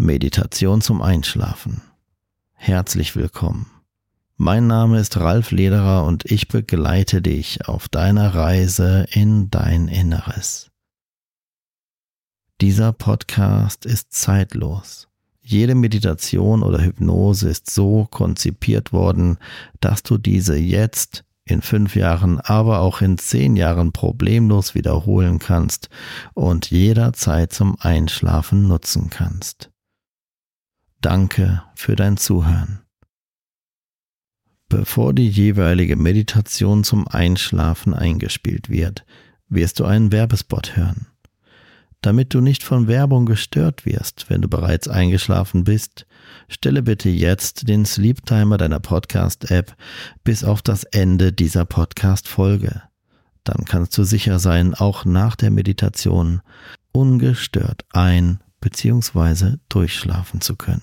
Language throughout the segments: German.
Meditation zum Einschlafen. Herzlich willkommen. Mein Name ist Ralf Lederer und ich begleite dich auf deiner Reise in dein Inneres. Dieser Podcast ist zeitlos. Jede Meditation oder Hypnose ist so konzipiert worden, dass du diese jetzt in fünf Jahren, aber auch in zehn Jahren problemlos wiederholen kannst und jederzeit zum Einschlafen nutzen kannst. Danke für dein Zuhören. Bevor die jeweilige Meditation zum Einschlafen eingespielt wird, wirst du einen Werbespot hören. Damit du nicht von Werbung gestört wirst, wenn du bereits eingeschlafen bist, stelle bitte jetzt den Sleep Timer deiner Podcast-App bis auf das Ende dieser Podcast-Folge. Dann kannst du sicher sein, auch nach der Meditation ungestört ein- bzw. durchschlafen zu können.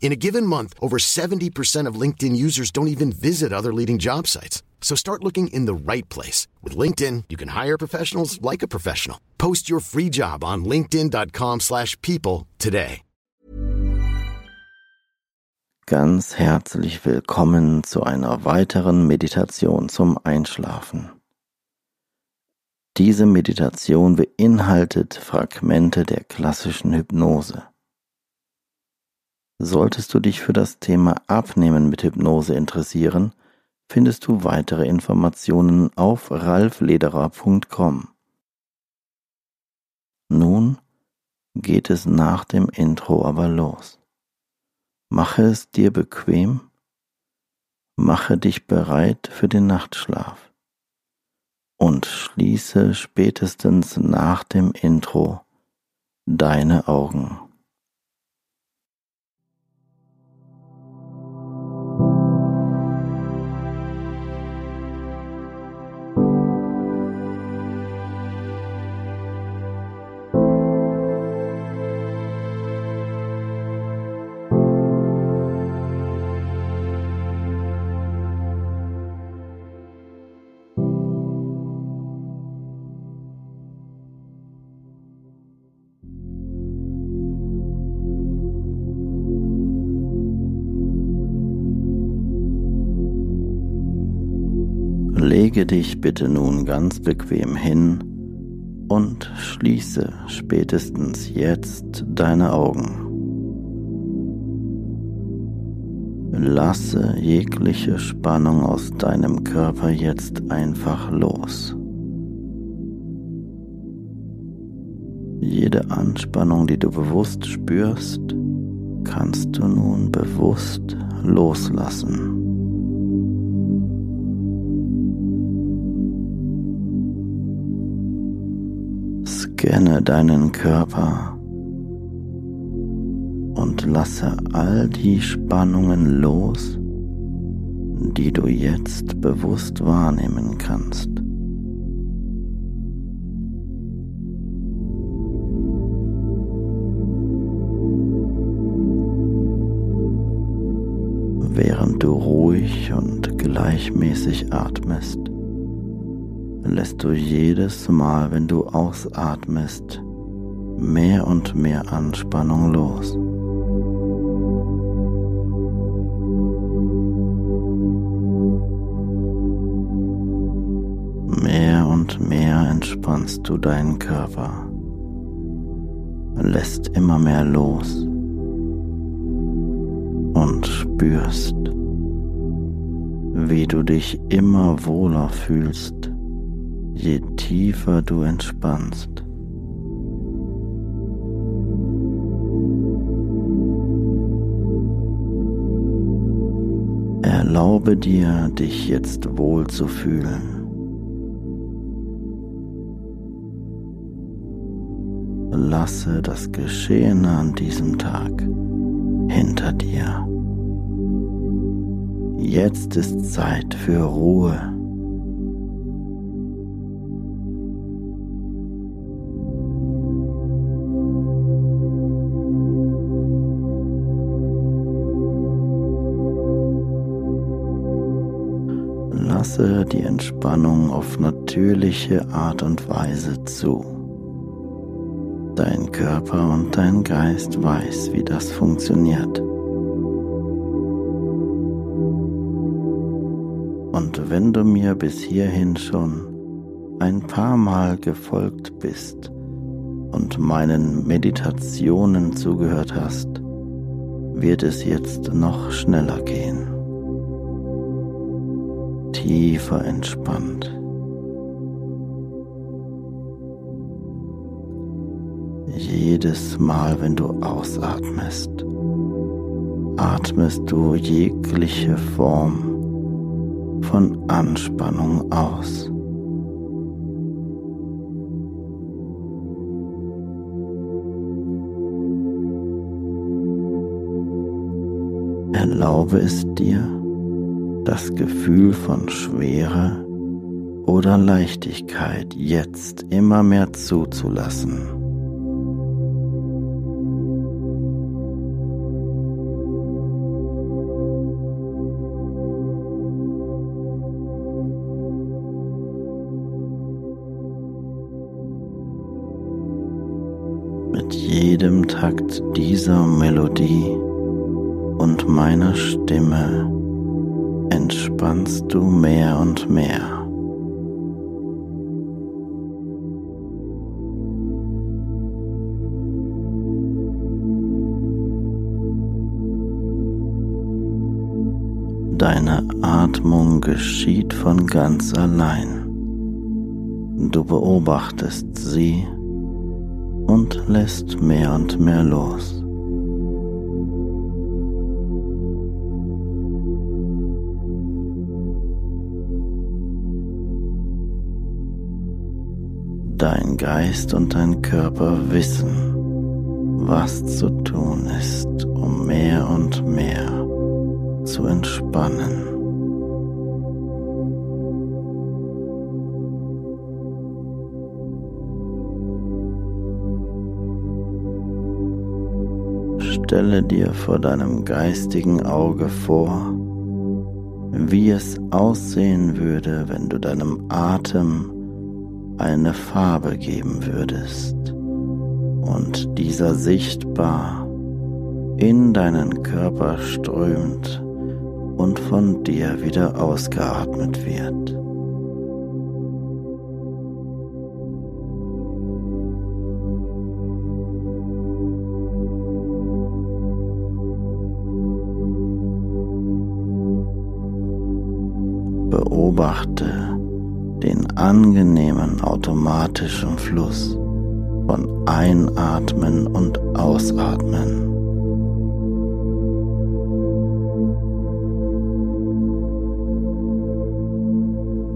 In a given month, over 70% of LinkedIn users don't even visit other leading job sites. So start looking in the right place. With LinkedIn, you can hire professionals like a professional. Post your free job on linkedin.com slash people today. Ganz herzlich willkommen zu einer weiteren Meditation zum Einschlafen. Diese Meditation beinhaltet Fragmente der klassischen Hypnose. Solltest du dich für das Thema Abnehmen mit Hypnose interessieren, findest du weitere Informationen auf ralflederer.com. Nun geht es nach dem Intro aber los. Mache es dir bequem, mache dich bereit für den Nachtschlaf und schließe spätestens nach dem Intro deine Augen. Lege dich bitte nun ganz bequem hin und schließe spätestens jetzt deine Augen. Lasse jegliche Spannung aus deinem Körper jetzt einfach los. Jede Anspannung, die du bewusst spürst, kannst du nun bewusst loslassen. Scanne deinen Körper und lasse all die Spannungen los, die du jetzt bewusst wahrnehmen kannst. Während du ruhig und gleichmäßig atmest, lässt du jedes Mal, wenn du ausatmest, mehr und mehr Anspannung los. Mehr und mehr entspannst du deinen Körper, lässt immer mehr los. Spürst, wie du dich immer wohler fühlst, je tiefer du entspannst. Erlaube dir, dich jetzt wohl zu fühlen. Lasse das Geschehene an diesem Tag hinter dir. Jetzt ist Zeit für Ruhe. Die Entspannung auf natürliche Art und Weise zu. Dein Körper und dein Geist weiß, wie das funktioniert. Und wenn du mir bis hierhin schon ein paar Mal gefolgt bist und meinen Meditationen zugehört hast, wird es jetzt noch schneller gehen. Tiefer entspannt. jedes Mal, wenn du ausatmest, atmest du jegliche Form von Anspannung aus. Erlaube es dir, das Gefühl von Schwere oder Leichtigkeit jetzt immer mehr zuzulassen. jedem Takt dieser Melodie und meiner Stimme entspannst du mehr und mehr. Deine Atmung geschieht von ganz allein. Du beobachtest sie und lässt mehr und mehr los. Dein Geist und dein Körper wissen, was zu tun ist, um mehr und mehr zu entspannen. Stelle dir vor deinem geistigen Auge vor, wie es aussehen würde, wenn du deinem Atem eine Farbe geben würdest und dieser sichtbar in deinen Körper strömt und von dir wieder ausgeatmet wird. Beobachte angenehmen automatischen Fluss von Einatmen und Ausatmen.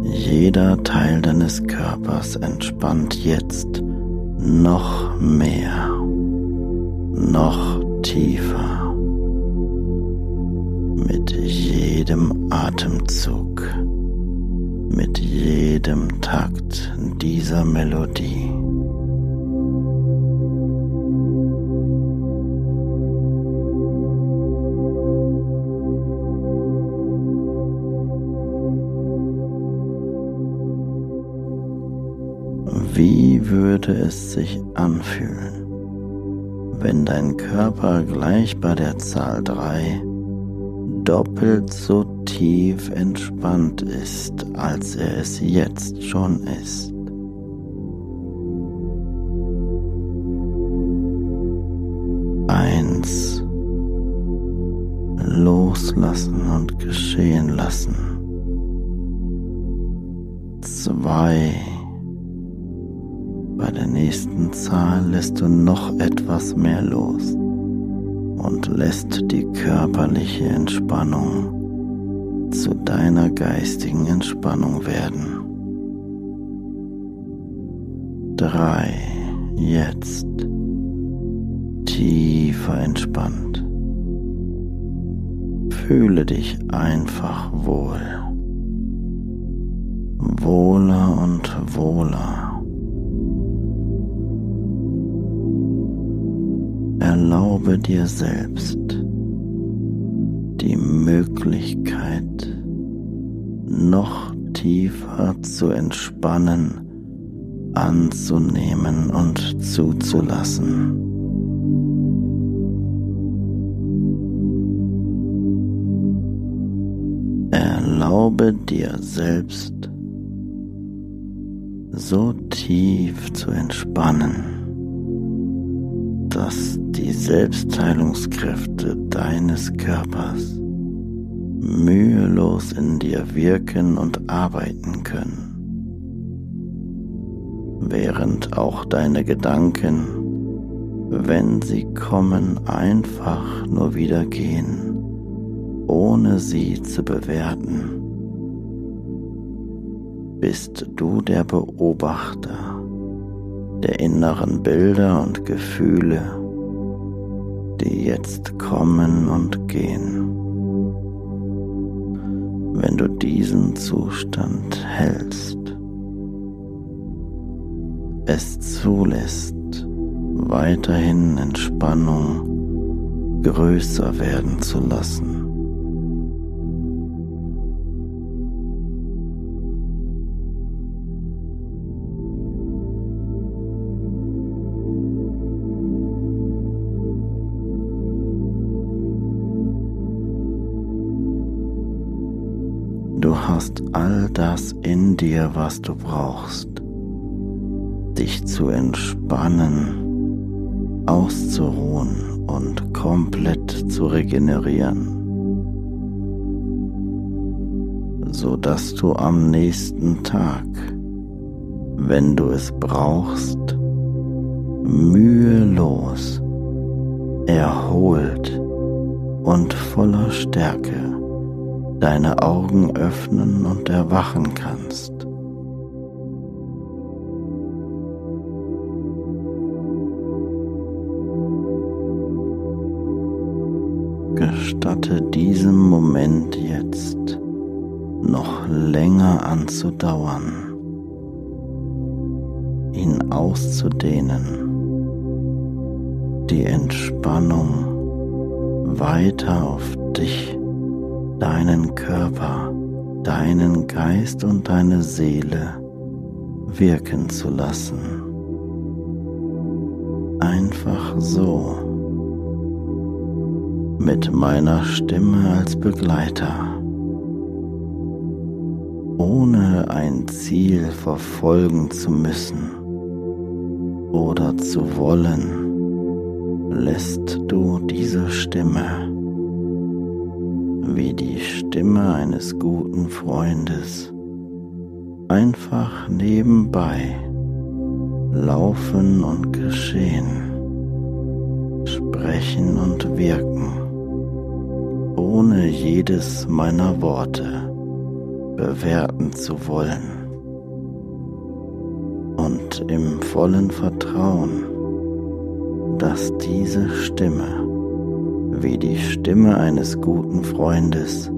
Jeder Teil deines Körpers entspannt jetzt noch mehr, noch tiefer mit jedem Atemzug mit jedem Takt dieser Melodie. Wie würde es sich anfühlen, wenn dein Körper gleich bei der Zahl 3 doppelt so tief entspannt ist, als er es jetzt schon ist. Eins. loslassen und geschehen lassen. Zwei. Bei der nächsten Zahl lässt du noch etwas mehr los und lässt die körperliche Entspannung zu deiner geistigen Entspannung werden. Drei. Jetzt tiefer entspannt. Fühle dich einfach wohl. Wohler und wohler. Erlaube dir selbst die Möglichkeit, noch tiefer zu entspannen, anzunehmen und zuzulassen. Erlaube dir selbst so tief zu entspannen, dass die Selbstheilungskräfte deines Körpers mühelos in dir wirken und arbeiten können, während auch deine Gedanken, wenn sie kommen, einfach nur wieder gehen ohne sie zu bewerten, bist du der Beobachter der inneren Bilder und Gefühle, die jetzt kommen und gehen. Wenn du diesen Zustand hältst, es zulässt, weiterhin Entspannung größer werden zu lassen. Du hast all das in dir, was du brauchst, dich zu entspannen, auszuruhen und komplett zu regenerieren, so dass du am nächsten Tag, wenn du es brauchst, mühelos, erholt und voller Stärke deine Augen öffnen und erwachen kannst. Gestatte diesem Moment jetzt noch länger anzudauern, ihn auszudehnen, die Entspannung weiter auf dich deinen Körper, deinen Geist und deine Seele wirken zu lassen. Einfach so, mit meiner Stimme als Begleiter, ohne ein Ziel verfolgen zu müssen oder zu wollen, lässt du diese Stimme wie die Stimme eines guten Freundes. Einfach nebenbei laufen und geschehen, sprechen und wirken, ohne jedes meiner Worte bewerten zu wollen. Und im vollen Vertrauen, dass diese Stimme wie die Stimme eines guten Freundes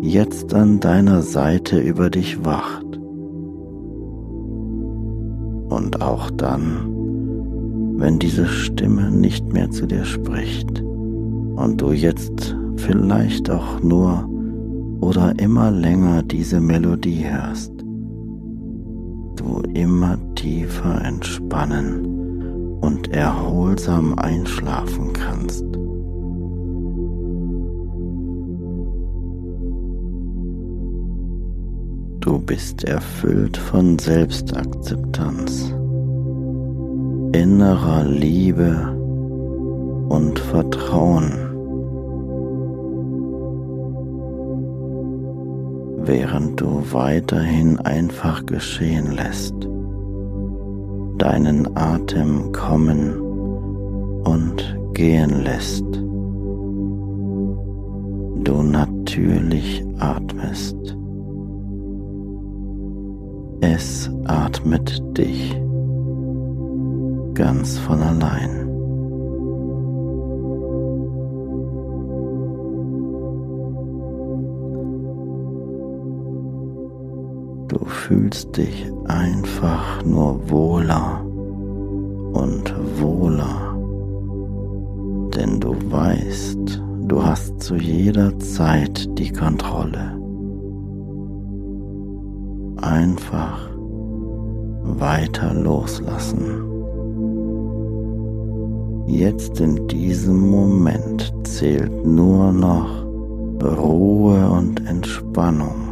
jetzt an deiner Seite über dich wacht. Und auch dann, wenn diese Stimme nicht mehr zu dir spricht und du jetzt vielleicht auch nur oder immer länger diese Melodie hörst, du immer tiefer entspannen und erholsam einschlafen kannst. Du bist erfüllt von Selbstakzeptanz, innerer Liebe und Vertrauen. während du weiterhin einfach geschehen lässt, deinen Atem kommen und gehen lässt, du natürlich atmest. Es atmet dich ganz von allein. Du fühlst dich einfach nur wohler und wohler, denn du weißt, du hast zu jeder Zeit die Kontrolle. Einfach weiter loslassen. Jetzt in diesem Moment zählt nur noch Ruhe und Entspannung.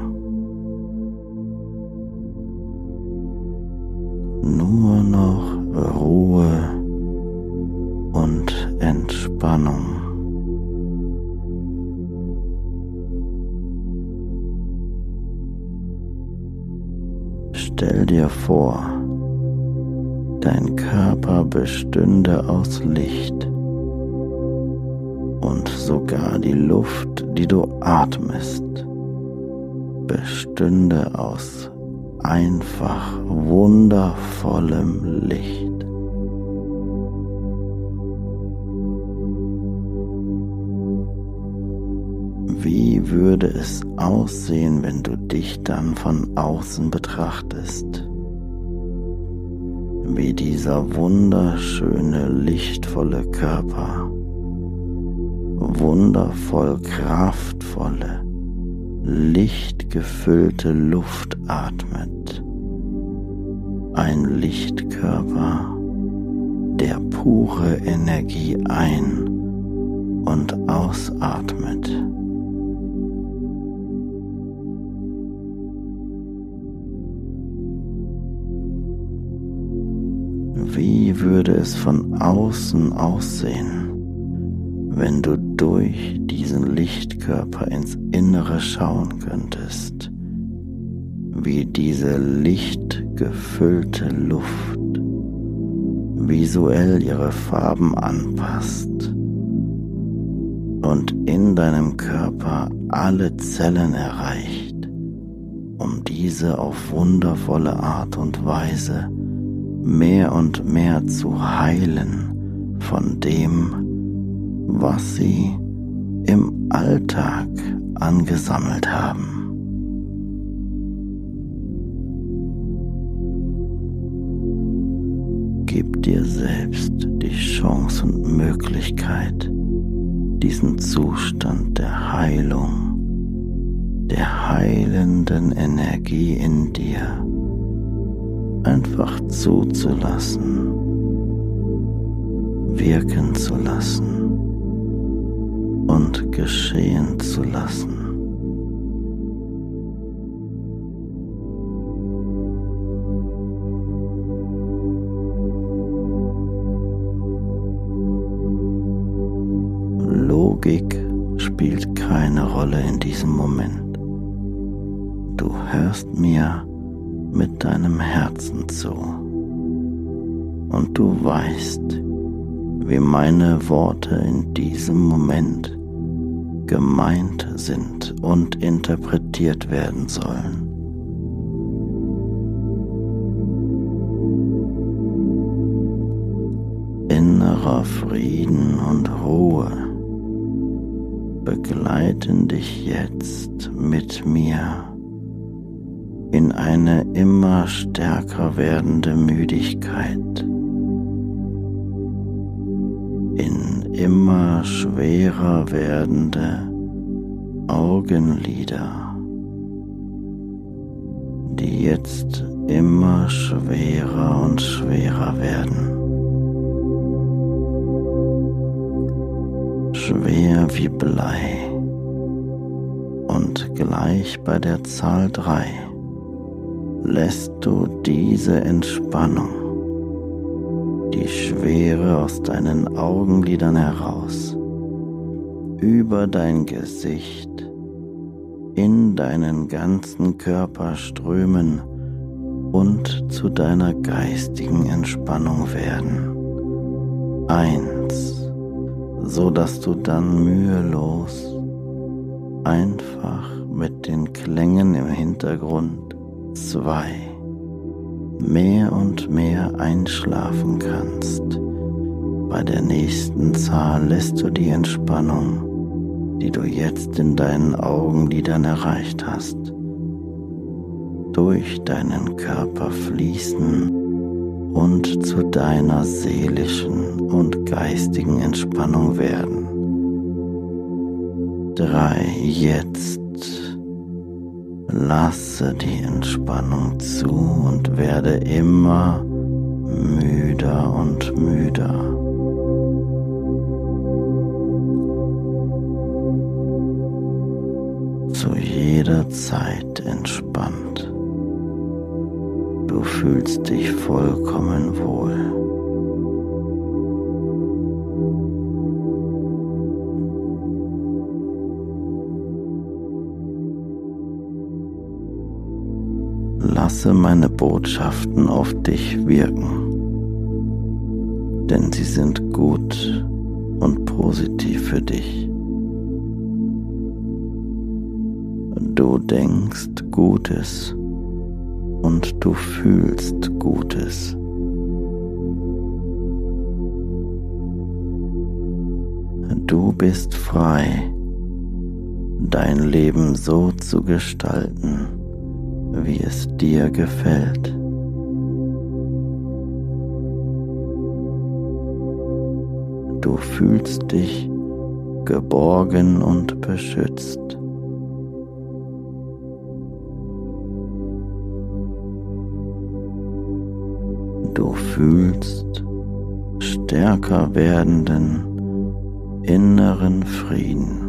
nur noch Ruhe die du atmest, bestünde aus einfach wundervollem Licht. Wie würde es aussehen, wenn du dich dann von außen betrachtest? Wie dieser wunderschöne, lichtvolle Körper, wundervoll kraftvolle, lichtgefüllte Luft atmet. Ein Lichtkörper, der pure Energie ein- und ausatmet. Wie würde es von außen aussehen, wenn du durch diesen Lichtkörper ins Innere schauen könntest, wie diese lichtgefüllte Luft visuell ihre Farben anpasst und in deinem Körper alle Zellen erreicht, um diese auf wundervolle Art und Weise mehr und mehr zu heilen von dem, was sie im Alltag angesammelt haben. Gib dir selbst die Chance und Möglichkeit, diesen Zustand der Heilung, der heilenden Energie in dir einfach zuzulassen, wirken zu lassen und geschehen zu lassen. Logik spielt keine Rolle in diesem Moment. Du hörst mir mit deinem Herzen zu und du weißt, wie meine Worte in diesem Moment gemeint sind und interpretiert werden sollen. Innerer Frieden und Ruhe begleiten dich jetzt mit mir in eine immer stärker werdende Müdigkeit immer schwerer werdende Augenlider, die jetzt immer schwerer und schwerer werden. Schwer wie Blei und gleich bei der Zahl drei lässt du diese Entspannung die Schwere aus deinen Augenlidern heraus, über dein Gesicht in deinen ganzen Körper strömen und zu deiner geistigen Entspannung werden. Eins, so dass du dann mühelos einfach mit den Klängen im Hintergrund zwei mehr und mehr einschlafen kannst. Bei der nächsten Zahl lässt du die Entspannung, die du jetzt in deinen Augenlidern erreicht hast, durch deinen Körper fließen und zu deiner seelischen und geistigen Entspannung werden. Drei jetzt Lasse die Entspannung zu und werde immer müder und müder. Zu jeder Zeit entspannt. Du fühlst dich vollkommen wohl. Lasse meine Botschaften auf dich wirken, denn sie sind gut und positiv für dich. Du denkst Gutes und du fühlst Gutes. Du bist frei, dein Leben so zu gestalten, wie es dir gefällt. Du fühlst dich geborgen und beschützt. Du fühlst stärker werdenden inneren Frieden.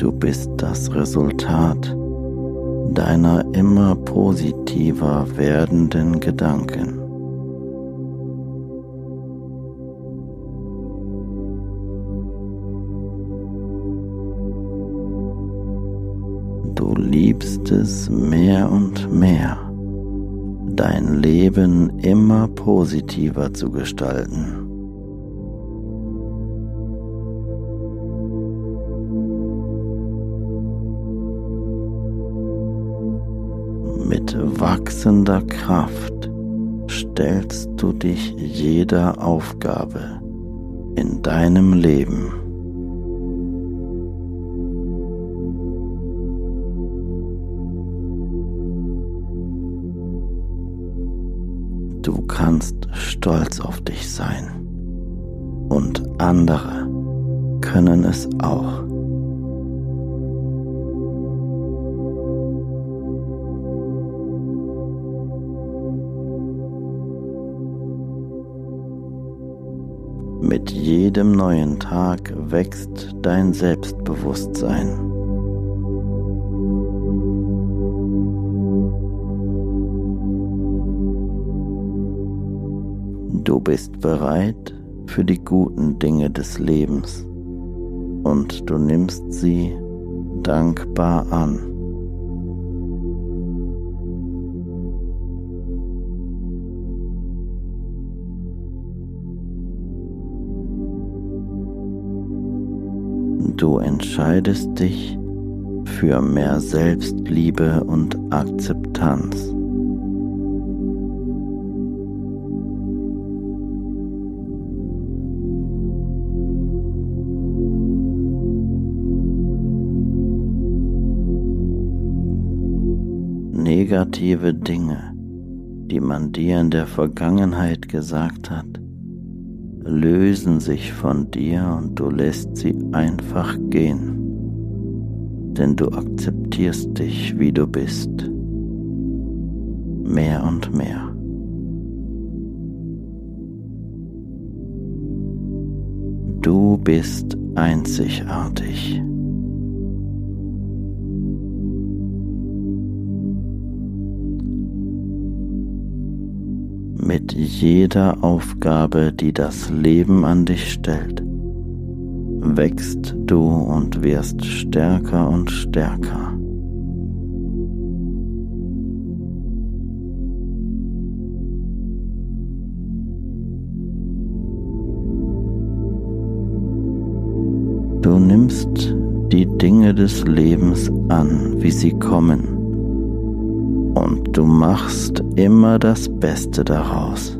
Du bist das Resultat deiner immer positiver werdenden Gedanken. Du liebst es mehr und mehr, dein Leben immer positiver zu gestalten. Wachsender Kraft stellst du dich jeder Aufgabe in deinem Leben. Du kannst stolz auf dich sein und andere können es auch. Mit jedem neuen Tag wächst dein Selbstbewusstsein. Du bist bereit für die guten Dinge des Lebens und du nimmst sie dankbar an. Entscheidest dich für mehr Selbstliebe und Akzeptanz. Negative Dinge, die man dir in der Vergangenheit gesagt hat, lösen sich von dir und du lässt sie einfach gehen, denn du akzeptierst dich, wie du bist, mehr und mehr. Du bist einzigartig. Mit jeder Aufgabe, die das Leben an dich stellt, wächst du und wirst stärker und stärker. Du nimmst die Dinge des Lebens an, wie sie kommen, du machst immer das Beste daraus.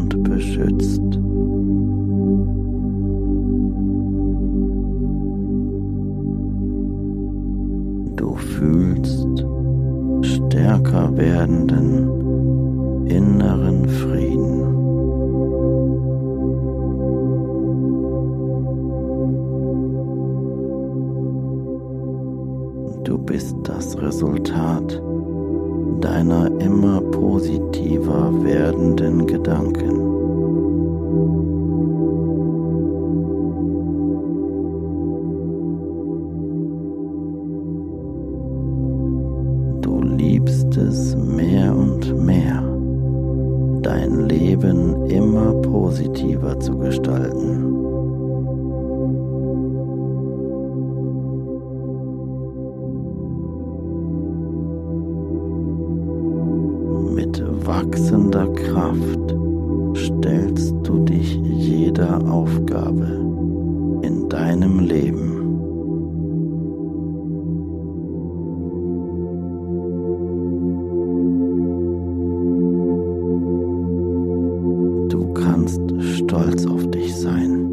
Du kannst stolz auf dich sein.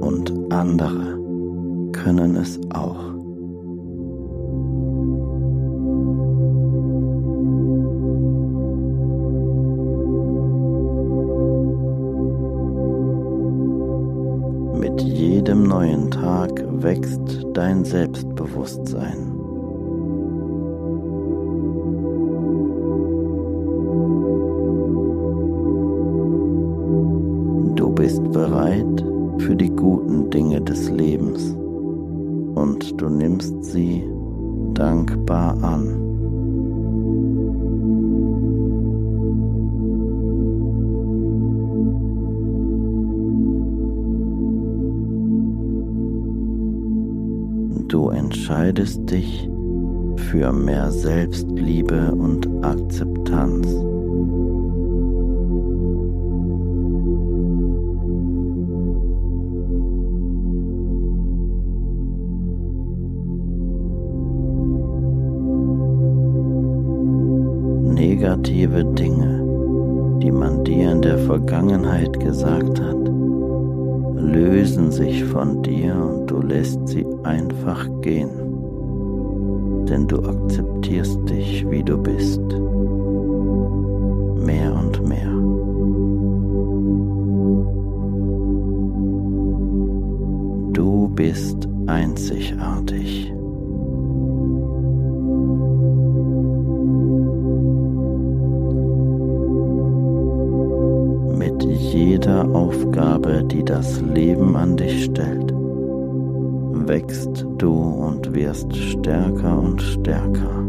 Und andere können es auch. Mit jedem neuen Tag wächst dein Selbstbewusstsein. Für mehr Selbstliebe und Akzeptanz. Bist einzigartig. jeder Aufgabe, die das Leben an dich stellt, wächst du und wirst stärker und stärker.